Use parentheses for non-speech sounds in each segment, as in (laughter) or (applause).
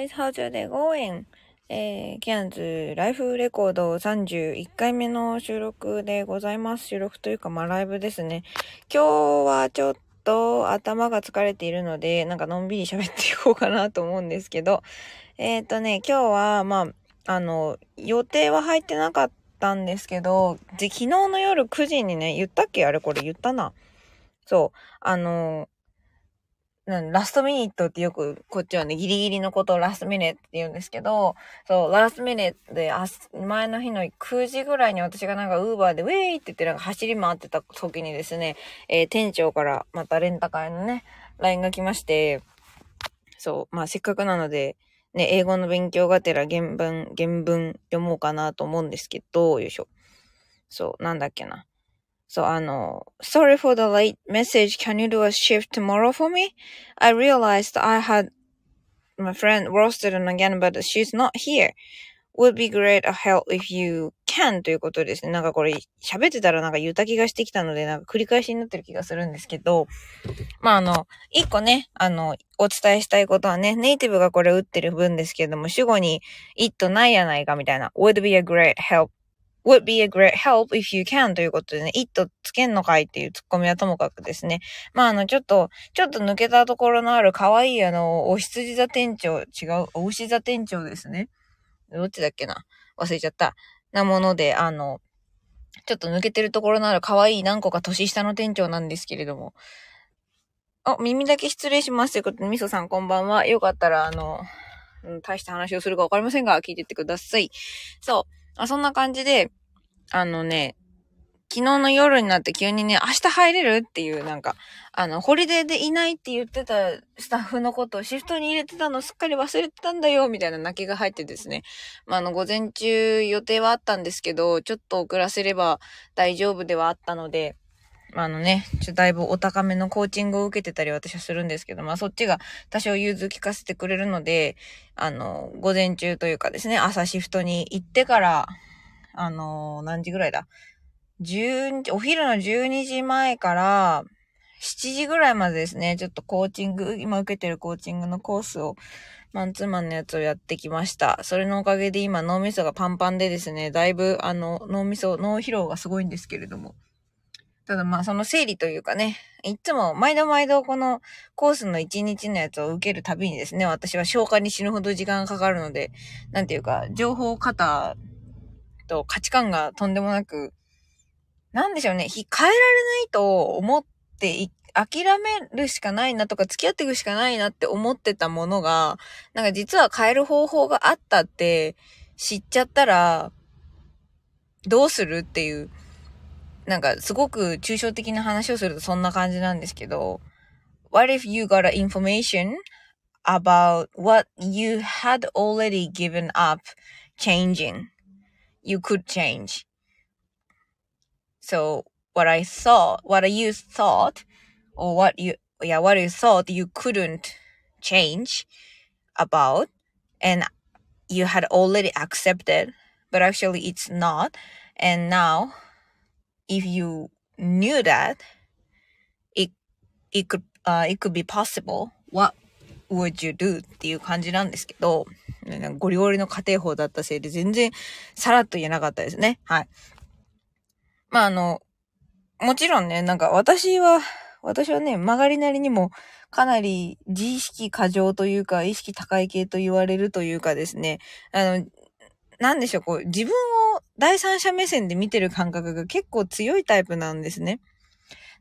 guys, how's your day going? えー、キャンズライフレコード31回目の収録でございます。収録というか、まあライブですね。今日はちょっと頭が疲れているので、なんかのんびり喋っていこうかなと思うんですけど、えっ、ー、とね、今日は、まあ、あの、予定は入ってなかったんですけど、で、昨日の夜9時にね、言ったっけ？あれこれ言ったな。そう。あの、ラストミニットってよく、こっちはね、ギリギリのことをラストミネって言うんですけど、そう、ラストミネで、あ、前の日の9時ぐらいに私がなんかウーバーでウェイって言ってなんか走り回ってた時にですね、えー、店長からまたレンタカーのね、LINE が来まして、そう、まあせっかくなので、ね、英語の勉強がてら原文、原文読もうかなと思うんですけど、よいしょ。そう、なんだっけな。そう、あの、sorry for the late message. Can you do a shift tomorrow for me? I realized I had my friend roasted again, but she's not here. Would be great a help if you can ということですね。なんかこれ喋ってたらなんか言った気がしてきたので、なんか繰り返しになってる気がするんですけど、まああの、一個ね、あの、お伝えしたいことはね、ネイティブがこれ打ってる分ですけども、主語に it ないやないかみたいな would be a great help would be a great help if you can ということでね、it つけんのかいっていうツッコミはともかくですね。まあ、あの、ちょっと、ちょっと抜けたところのある可愛いあの、お羊座店長、違う、お牛座店長ですね。どっちだっけな？忘れちゃった。なもので、あの、ちょっと抜けてるところのある可愛い何個か年下の店長なんですけれども。あ、耳だけ失礼しますということで、みそさんこんばんは。よかったら、あの、大した話をするかわかりませんが、聞いてってください。そう。あ、そんな感じで、あのね、昨日の夜になって急にね、明日入れるっていう、なんか、あの、ホリデーでいないって言ってたスタッフのことをシフトに入れてたのすっかり忘れてたんだよ、みたいな泣きが入ってですね。まあ、あの、午前中予定はあったんですけど、ちょっと遅らせれば大丈夫ではあったので、あ、のね、ちょ、だいぶお高めのコーチングを受けてたり私はするんですけど、まあそっちが多少融通聞かせてくれるので、あの、午前中というかですね、朝シフトに行ってから、あの、何時ぐらいだ ?10、お昼の12時前から、7時ぐらいまでですね、ちょっとコーチング、今受けてるコーチングのコースを、マンツーマンのやつをやってきました。それのおかげで今脳みそがパンパンでですね、だいぶあの脳みそ、脳疲労がすごいんですけれども。ただまあその整理というかね、いつも毎度毎度このコースの1日のやつを受けるたびにですね、私は消化に死ぬほど時間がかかるので、なんていうか、情報型と価値観がとんでもなく、なんでしょうね、変えられないと思って諦めるしかないなとか付き合っていくしかないなって思ってたものが、なんか実は変える方法があったって知っちゃったら、どうするっていうなんかすごく抽象的な話をするとそんな感じなんですけど、What if you got information about what you had already given up changing? You could change. So what I thought, what you thought, or what you, yeah, what you thought you couldn't change about, and you had already accepted, but actually it's not. And now if you knew that it, it could, uh, it could be possible, what would you do? っていう感じなんですけど、ゴリゴリの家庭法だったせいで全然さらっと言えなかったですね。はい。まあ、あの、もちろんね、なんか私は、私はね、曲がりなりにもかなり自意識過剰というか、意識高い系と言われるというかですね、あの、なんでしょう、こう、自分を第三者目線で見てる感覚が結構強いタイプなんですね。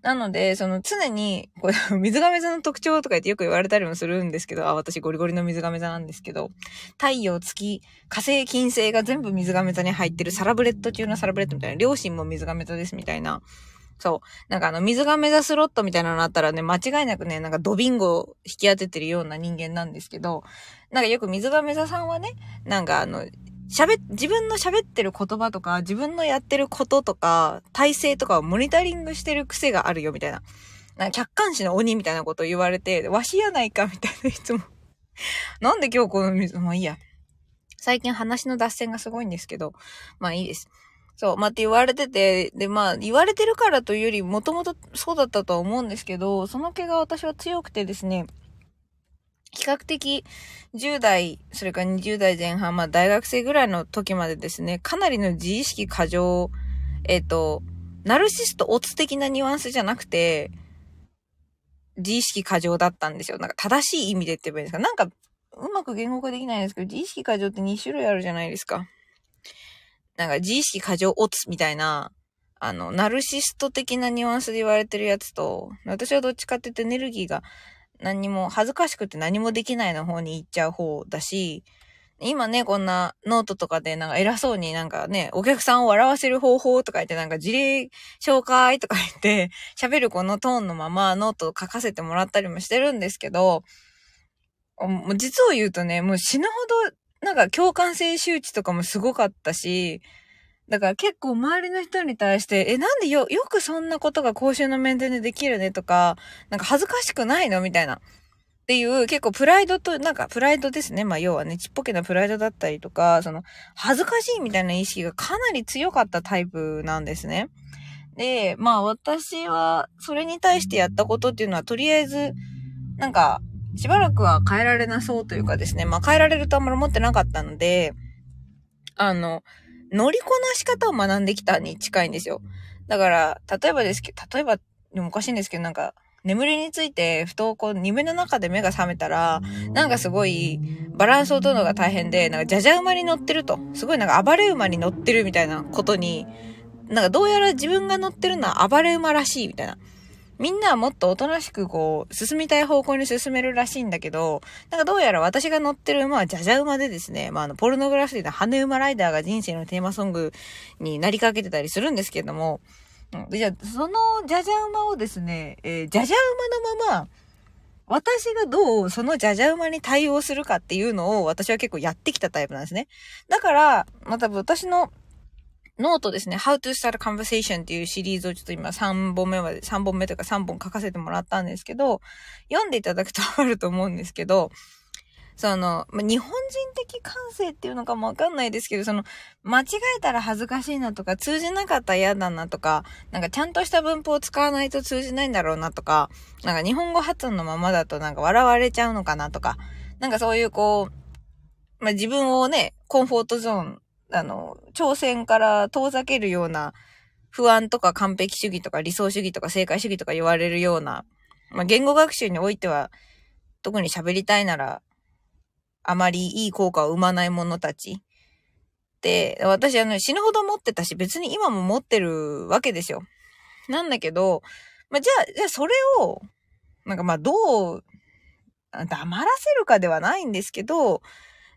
なので、その常に、こう、(laughs) 水亀座の特徴とか言ってよく言われたりもするんですけど、あ、私ゴリゴリの水亀座なんですけど、太陽、月、火星、金星が全部水亀座に入ってるサラブレッド中のサラブレッドみたいな、両親も水亀座ですみたいな。そう。なんかあの、水亀座スロットみたいなのあったらね、間違いなくね、なんかドビンゴを引き当ててるような人間なんですけど、なんかよく水亀座さんはね、なんかあの、喋、自分の喋ってる言葉とか、自分のやってることとか、体制とかをモニタリングしてる癖があるよ、みたいな。な客観視の鬼みたいなことを言われて、わしやないか、みたいな、いつも。(laughs) なんで今日この水、まあいいや。最近話の脱線がすごいんですけど、まあいいです。そう、まあって言われてて、で、まあ言われてるからというより、もともとそうだったとは思うんですけど、その毛が私は強くてですね、比較的10代、それから20代前半、まあ大学生ぐらいの時までですね、かなりの自意識過剰、えっ、ー、と、ナルシストオツ的なニュアンスじゃなくて、自意識過剰だったんですよ。なんか正しい意味でって言えばいいんですか？なんか、うまく言語化できないんですけど、自意識過剰って2種類あるじゃないですか。なんか自意識過剰乙みたいな、あの、ナルシスト的なニュアンスで言われてるやつと、私はどっちかって言ってエネルギーが何も恥ずかしくて何もできないの方に行っちゃう方だし、今ね、こんなノートとかでなんか偉そうになんかね、お客さんを笑わせる方法とか言ってなんか事例紹介とか言って (laughs) 喋るこのトーンのままノートを書かせてもらったりもしてるんですけど、もう実を言うとね、もう死ぬほどなんか共感性周知とかもすごかったし、だから結構周りの人に対して、え、なんでよ、よくそんなことが公衆の面前でできるねとか、なんか恥ずかしくないの？みたいな。っていう結構プライドと、なんかプライドですね。まあ要はね、ちっぽけなプライドだったりとか、その恥ずかしいみたいな意識がかなり強かったタイプなんですね。で、まあ私はそれに対してやったことっていうのはとりあえず、なんかしばらくは変えられなそうというかですね、まあ変えられるとあんまり思ってなかったので、あの、乗りこなし方を学んできたに近いんですよ。だから、例えばですけど、例えば、でもおかしいんですけど、なんか、眠りについて、ふとこう、夢の中で目が覚めたら、なんかすごい、バランスを取るのが大変で、なんか、じゃじゃ馬に乗ってると。すごいなんか、暴れ馬に乗ってるみたいなことに、なんか、どうやら自分が乗ってるのは暴れ馬らしいみたいな。みんなはもっとおとなしくこう、進みたい方向に進めるらしいんだけど、なんかどうやら私が乗ってる馬はじゃじゃ馬でですね、まあ、あの、ポルノグラフィーの羽馬ライダーが人生のテーマソングになりかけてたりするんですけども、じゃあ、そのじゃじゃ馬をですね、えー、じゃじゃ馬のまま、私がどうそのじゃじゃ馬に対応するかっていうのを私は結構やってきたタイプなんですね。だから、また私のノートですね、How to Start Conversation っていうシリーズをちょっと今3本目まで、3本目とか3本書かせてもらったんですけど、読んでいただくとわかると思うんですけど、その、ま日本人的感性っていうのかもわかんないですけど、その、間違えたら恥ずかしいなとか、通じなかったら嫌だなとか、なんかちゃんとした文法を使わないと通じないんだろうなとか、なんか日本語発音のままだとなんか笑われちゃうのかなとか、なんかそういうこう、まあ、自分をね、コンフォートゾーンあの、挑戦から遠ざけるような不安とか完璧主義とか理想主義とか正解主義とか言われるような、まあ、言語学習においては、特に喋りたいなら、あまりいい効果を生まない者たち。で、私あの死ぬほど持ってたし、別に今も持ってるわけですよ。なんだけど、まあ、じゃあ、じゃあそれを、なんかまあどう、黙らせるかではないんですけど、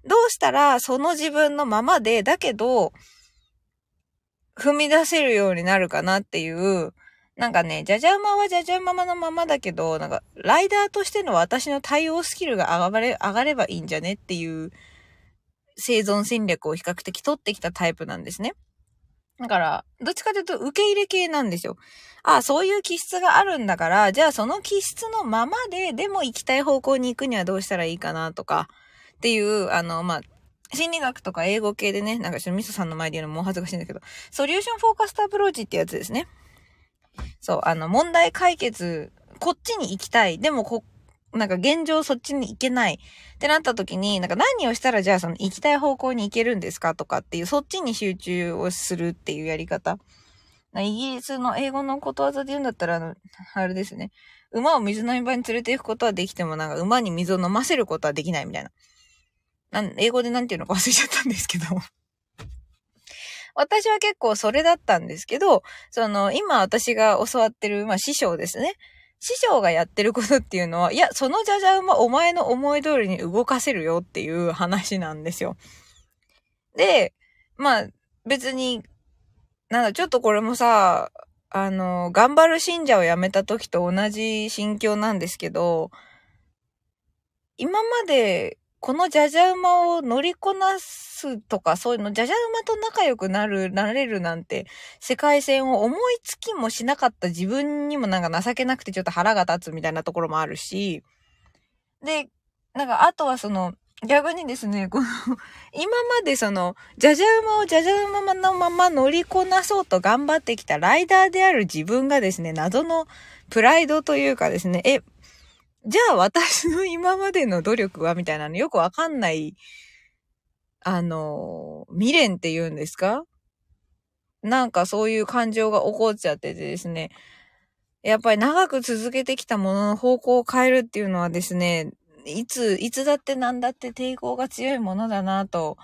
どうしたらその自分のままで、だけど、踏み出せるようになるかなっていう、なんかね、じゃじゃ馬はじゃじゃ馬のままだけど、なんか、ライダーとしての私の対応スキルが上がれ、上がればいいんじゃねっていう生存戦略を比較的取ってきたタイプなんですね。だから、どっちかというと受け入れ系なんですよ。ああ、そういう気質があるんだから、じゃあその気質のままで、でも行きたい方向に行くにはどうしたらいいかなとか、っていう、あの、まあ、心理学とか英語系でね、なんかちょっとミソさんの前で言うのも恥ずかしいんだけど、 Solution Focused Approach ってやつですね。そう、あの、問題解決、こっちに行きたい。でも、こ、なんか現状そっちに行けないってなった時に、なんか何をしたらじゃあその行きたい方向に行けるんですかとかっていう、そっちに集中をするっていうやり方。イギリスの英語のことわざで言うんだったら、あの、あれですね。馬を水飲み場に連れて行くことはできても、なんか馬に水を飲ませることはできないみたいな。なん、英語でなんていうのか忘れちゃったんですけど私は結構それだったんですけど、その、今私が教わってる、まあ師匠ですね。師匠がやってることっていうのは、いや、そのじゃじゃ馬お前の思い通りに動かせるよっていう話なんですよ。で、まあ、別に、なんだ、ちょっとこれもさ、あの、頑張る信者を辞めた時と同じ心境なんですけど、今までこのじゃじゃ馬を乗りこなすとか、そういうの、じゃじゃ馬と仲良くなる、なれるなんて、世界線を思いつきもしなかった自分にもなんか情けなくてちょっと腹が立つみたいなところもあるし、で、なんか、あとはその、逆にですね、この今までその、じゃじゃ馬をじゃじゃ馬のまま乗りこなそうと頑張ってきたライダーである自分がですね、謎のプライドというかですね、え、じゃあ私の今までの努力はみたいなのよくわかんない、あの、未練って言うんですか？なんかそういう感情が起こっちゃっててですね。やっぱり長く続けてきたものの方向を変えるっていうのはですね、いつ、いつだって何だって抵抗が強いものだなと、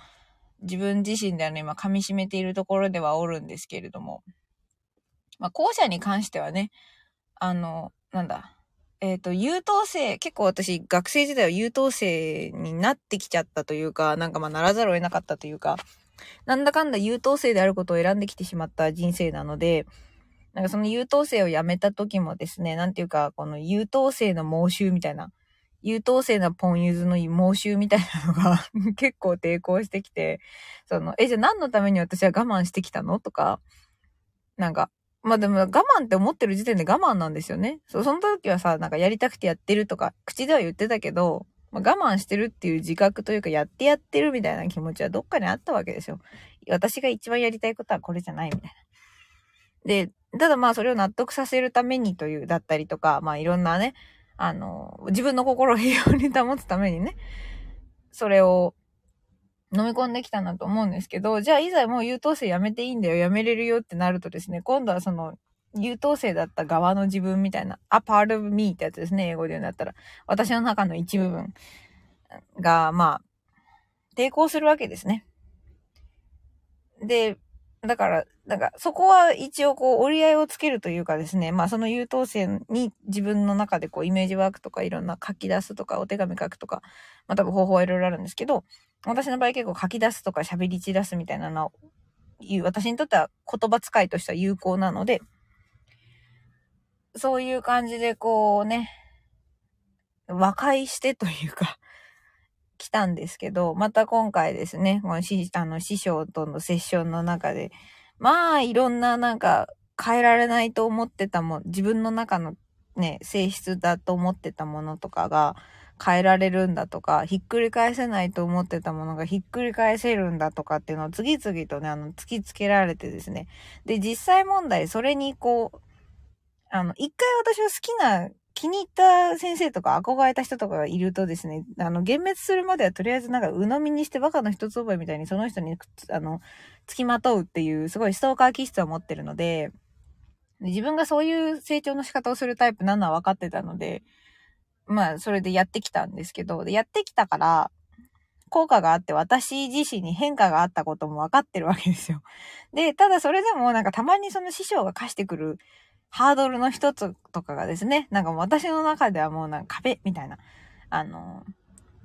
自分自身ではね、今噛み締めているところではおるんですけれども。まあ、後者に関してはね、あの、なんだ、えっ、ー、と、優等生、結構私、学生時代は優等生になってきちゃったというか、なんかまあ、ならざるを得なかったというか、なんだかんだ優等生であることを選んできてしまった人生なので、なんかその優等生を辞めた時もですね、なんていうか、この優等生の猛襲みたいな、優等生なポンユズの猛襲みたいなのが (laughs) 結構抵抗してきて、その、え、じゃあ何のために私は我慢してきたの？とか、なんか、まあでも我慢って思ってる時点で我慢なんですよね。そ、その時はさ、なんかやりたくてやってるとか、口では言ってたけど、まあ、我慢してるっていう自覚というか、やってやってるみたいな気持ちはどっかにあったわけですよ。私が一番やりたいことはこれじゃないみたいな。で、ただまあそれを納得させるためにという、だったりとか、まあいろんなね、あの、自分の心を平穏に保つためにね、それを飲み込んできたなと思うんですけど、じゃあいざもう優等生やめていいんだよ、やめれるよってなるとですね、今度はその、優等生だった側の自分みたいな、a part of me ってやつですね、英語で言うんだったら。私の中の一部分が、まあ、抵抗するわけですね。で、だから、なんか、そこは一応こう折り合いをつけるというかですね、まあその優等生に自分の中でこうイメージワークとかいろんな書き出すとかお手紙書くとか、まあ多分方法はいろいろあるんですけど、私の場合結構書き出すとか喋り散らすみたいなのを、私にとっては言葉遣いとしては有効なので、そういう感じでこうね、和解してというか来たんですけど、また今回ですね、この師あの師匠とのセッションの中で、まあいろんななんか変えられないと思ってたもん、自分の中のね、性質だと思ってたものとかが変えられるんだとか、ひっくり返せないと思ってたものがひっくり返せるんだとかっていうのを次々とね、あの、突きつけられてですね。で、実際問題、それにこう、あの、一回私は好きな気に入った先生とか憧れた人とかがいるとですね、あの、幻滅するまではとりあえずなんか鵜呑みにしてバカの一つ覚えみたいにその人に、あの、付きまとうっていうすごいストーカー気質を持ってるので、自分がそういう成長の仕方をするタイプなのは分かってたので、まあ、それでやってきたんですけど、やってきたから、効果があって私自身に変化があったことも分かってるわけですよ。で、ただそれでもなんかたまにその師匠が課してくるハードルの一つとかがですね、なんかもう私の中ではもうなんか壁みたいな、あの、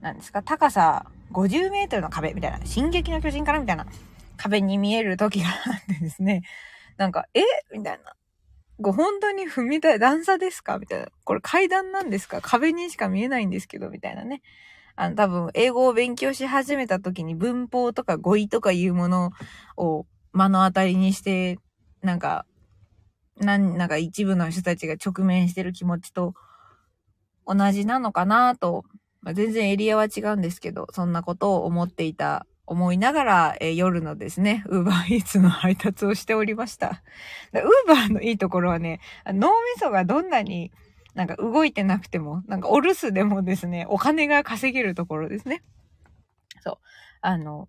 なんですか、高さ50メートルの壁みたいな、進撃の巨人からみたいな壁に見える時があってですね、なんか、えみたいな。ご本当に踏みたい、段差ですか？みたいな。これ階段なんですか？壁にしか見えないんですけど、みたいなね。あの、多分、英語を勉強し始めた時に文法とか語彙とかいうものを目の当たりにして、なんか、なん、なんか一部の人たちが直面してる気持ちと同じなのかなと、まあ、全然エリアは違うんですけど、そんなことを思っていた、思いながら、えー、夜のですね、ウーバーイーツの配達をしておりました。ウーバーのいいところはね、脳みそがどんなになんか動いてなくても、なんかお留守でもですね、お金が稼げるところですね。そう。あの、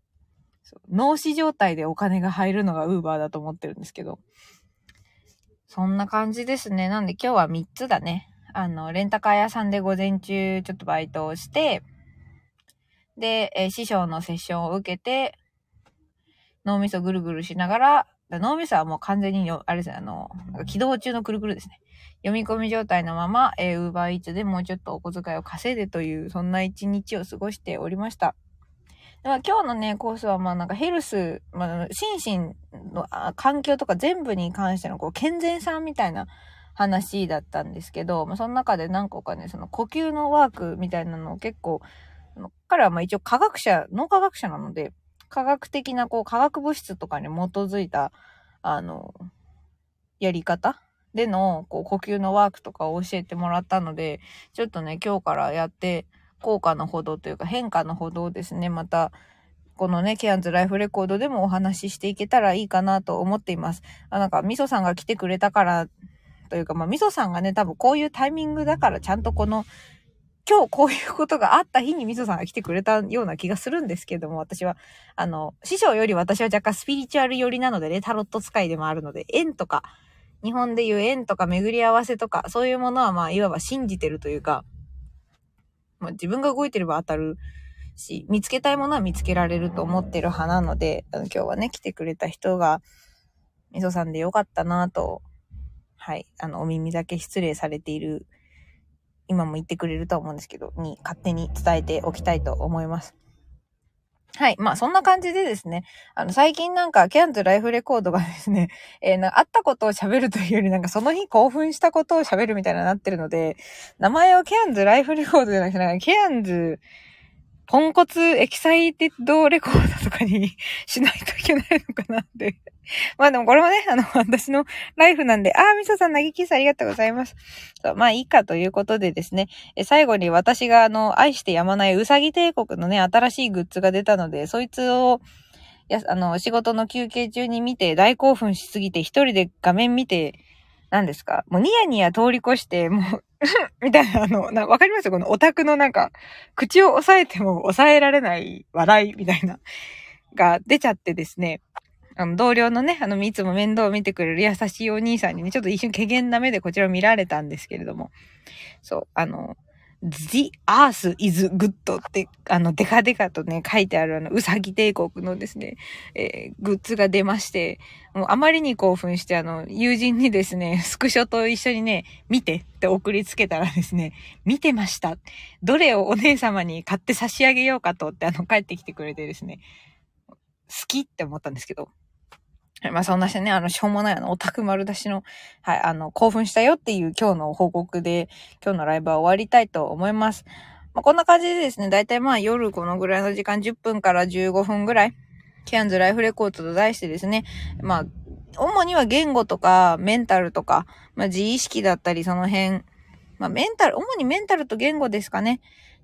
脳死状態でお金が入るのがウーバーだと思ってるんですけど、そんな感じですね。なんで今日は3つだね。あの、レンタカー屋さんで午前中ちょっとバイトをして、で、えー、師匠のセッションを受けて、脳みそぐるぐるしながら、脳みそはもう完全に、あれですね、あの、起動中のくるくるですね。読み込み状態のまま、えー、ウーバーイーツでもうちょっとお小遣いを稼いでという、そんな一日を過ごしておりました。今日のね、コースはまあなんかヘルス、まあ、心身の環境とか全部に関してのこう健全さみたいな話だったんですけど、まあその中で何個かね、その呼吸のワークみたいなのを結構、彼はまあ一応科学者、脳科学者なので、科学的なこう化学物質とかに基づいた、あの、やり方？でのこう呼吸のワークとかを教えてもらったので、ちょっとね、今日からやって、効果のほどというか変化のほどをですね、また、このね、ケアンズライフレコードでもお話ししていけたらいいかなと思っています。あなんか、みそさんが来てくれたから、というか、まあ、みそさんがね、多分こういうタイミングだから、ちゃんとこの、今日こういうことがあった日にみそさんが来てくれたような気がするんですけども、私は、あの、師匠より私は若干スピリチュアル寄りなのでね、タロット使いでもあるので、縁とか、日本でいう縁とか巡り合わせとか、そういうものはまあ、いわば信じてるというか、まあ、自分が動いてれば当たるし、見つけたいものは見つけられると思ってる派なので、あの今日はね、来てくれた人が、みそさんでよかったなと、はい、あの、お耳だけ失礼されている今も言ってくれると思うんですけど、に勝手に伝えておきたいと思います。はい。まあ、そんな感じでですね、あの、最近なんか、 Cairns Life Record がですね、(laughs) えー、な会ったことを喋るというより、なんかその日興奮したことを喋るみたいななってるので、名前を Cairns Life Record じゃなくて、なんか、 Cairns ポンコツ Excited Record とかにしないといけないのかなって。(laughs) まあでもこれもね、あの、私のライフなんで、あー、みそさん、なぎきさありがとうございます。そう、まあいいかということでですね、え最後に私があの、愛してやまないうさぎ帝国のね、新しいグッズが出たので、そいつを、や、あの、仕事の休憩中に見て大興奮しすぎて一人で画面見て、何ですか？もうニヤニヤ通り越して、もう (laughs) みたいな、あの、な、わかります？このオタクのなんか、口を押さえても抑えられない笑いみたいな、が出ちゃってですね。あの、同僚のね、あの、いつも面倒を見てくれる優しいお兄さんにね、ちょっと一瞬怪げな目でこちらを見られたんですけれども、そう、あの、The Earth is Good って、あの、デカデカとね、書いてあるあの、うさぎ帝国のですね、えー、グッズが出まして、もうあまりに興奮して、あの、友人にですね、スクショと一緒にね、見てって送りつけたらですね、見てました。どれをお姉様に買って差し上げようかとって、あの、帰ってきてくれてですね、好きって思ったんですけど、まあそんなしてね、あの、しょうもないあの、オタク丸出しの、はい、あの、興奮したよっていう今日の報告で、今日のライブは終わりたいと思います。まあこんな感じでですね、だいたいまあ夜このぐらいの時間、10分から15分ぐらい、キャンズライフレコードと題してですね、まあ、主には言語とか、メンタルとか、まあ自意識だったり、その辺、まあメンタル、主にメンタルと言語ですかね。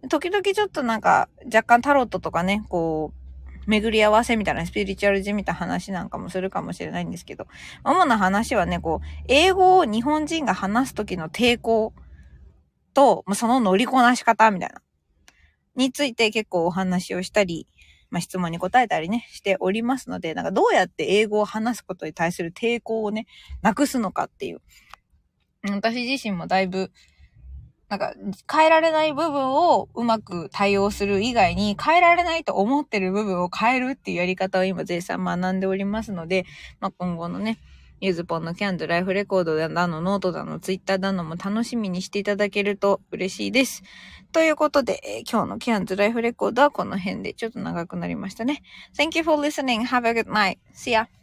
時々ちょっとなんか、若干タロットとかね、こう、巡り合わせみたいなスピリチュアルじみた話なんかもするかもしれないんですけど、主な話はね、こう、英語を日本人が話す時の抵抗と、その乗りこなし方みたいな、について結構お話をしたり、まあ、質問に答えたりね、しておりますので、なんかどうやって英語を話すことに対する抵抗をね、なくすのかっていう。私自身もだいぶなんか、変えられない部分をうまく対応する以外に、変えられないと思ってる部分を変えるっていうやり方を今絶賛学んでおりますので、まあ、今後のね、ゆずぽんの Cairns Life Record だの、ノートだの、ツイッターだのも楽しみにしていただけると嬉しいです。ということで、今日の Cairns Life Record はこの辺でちょっと長くなりましたね。Thank you for listening. Have a good night. See ya.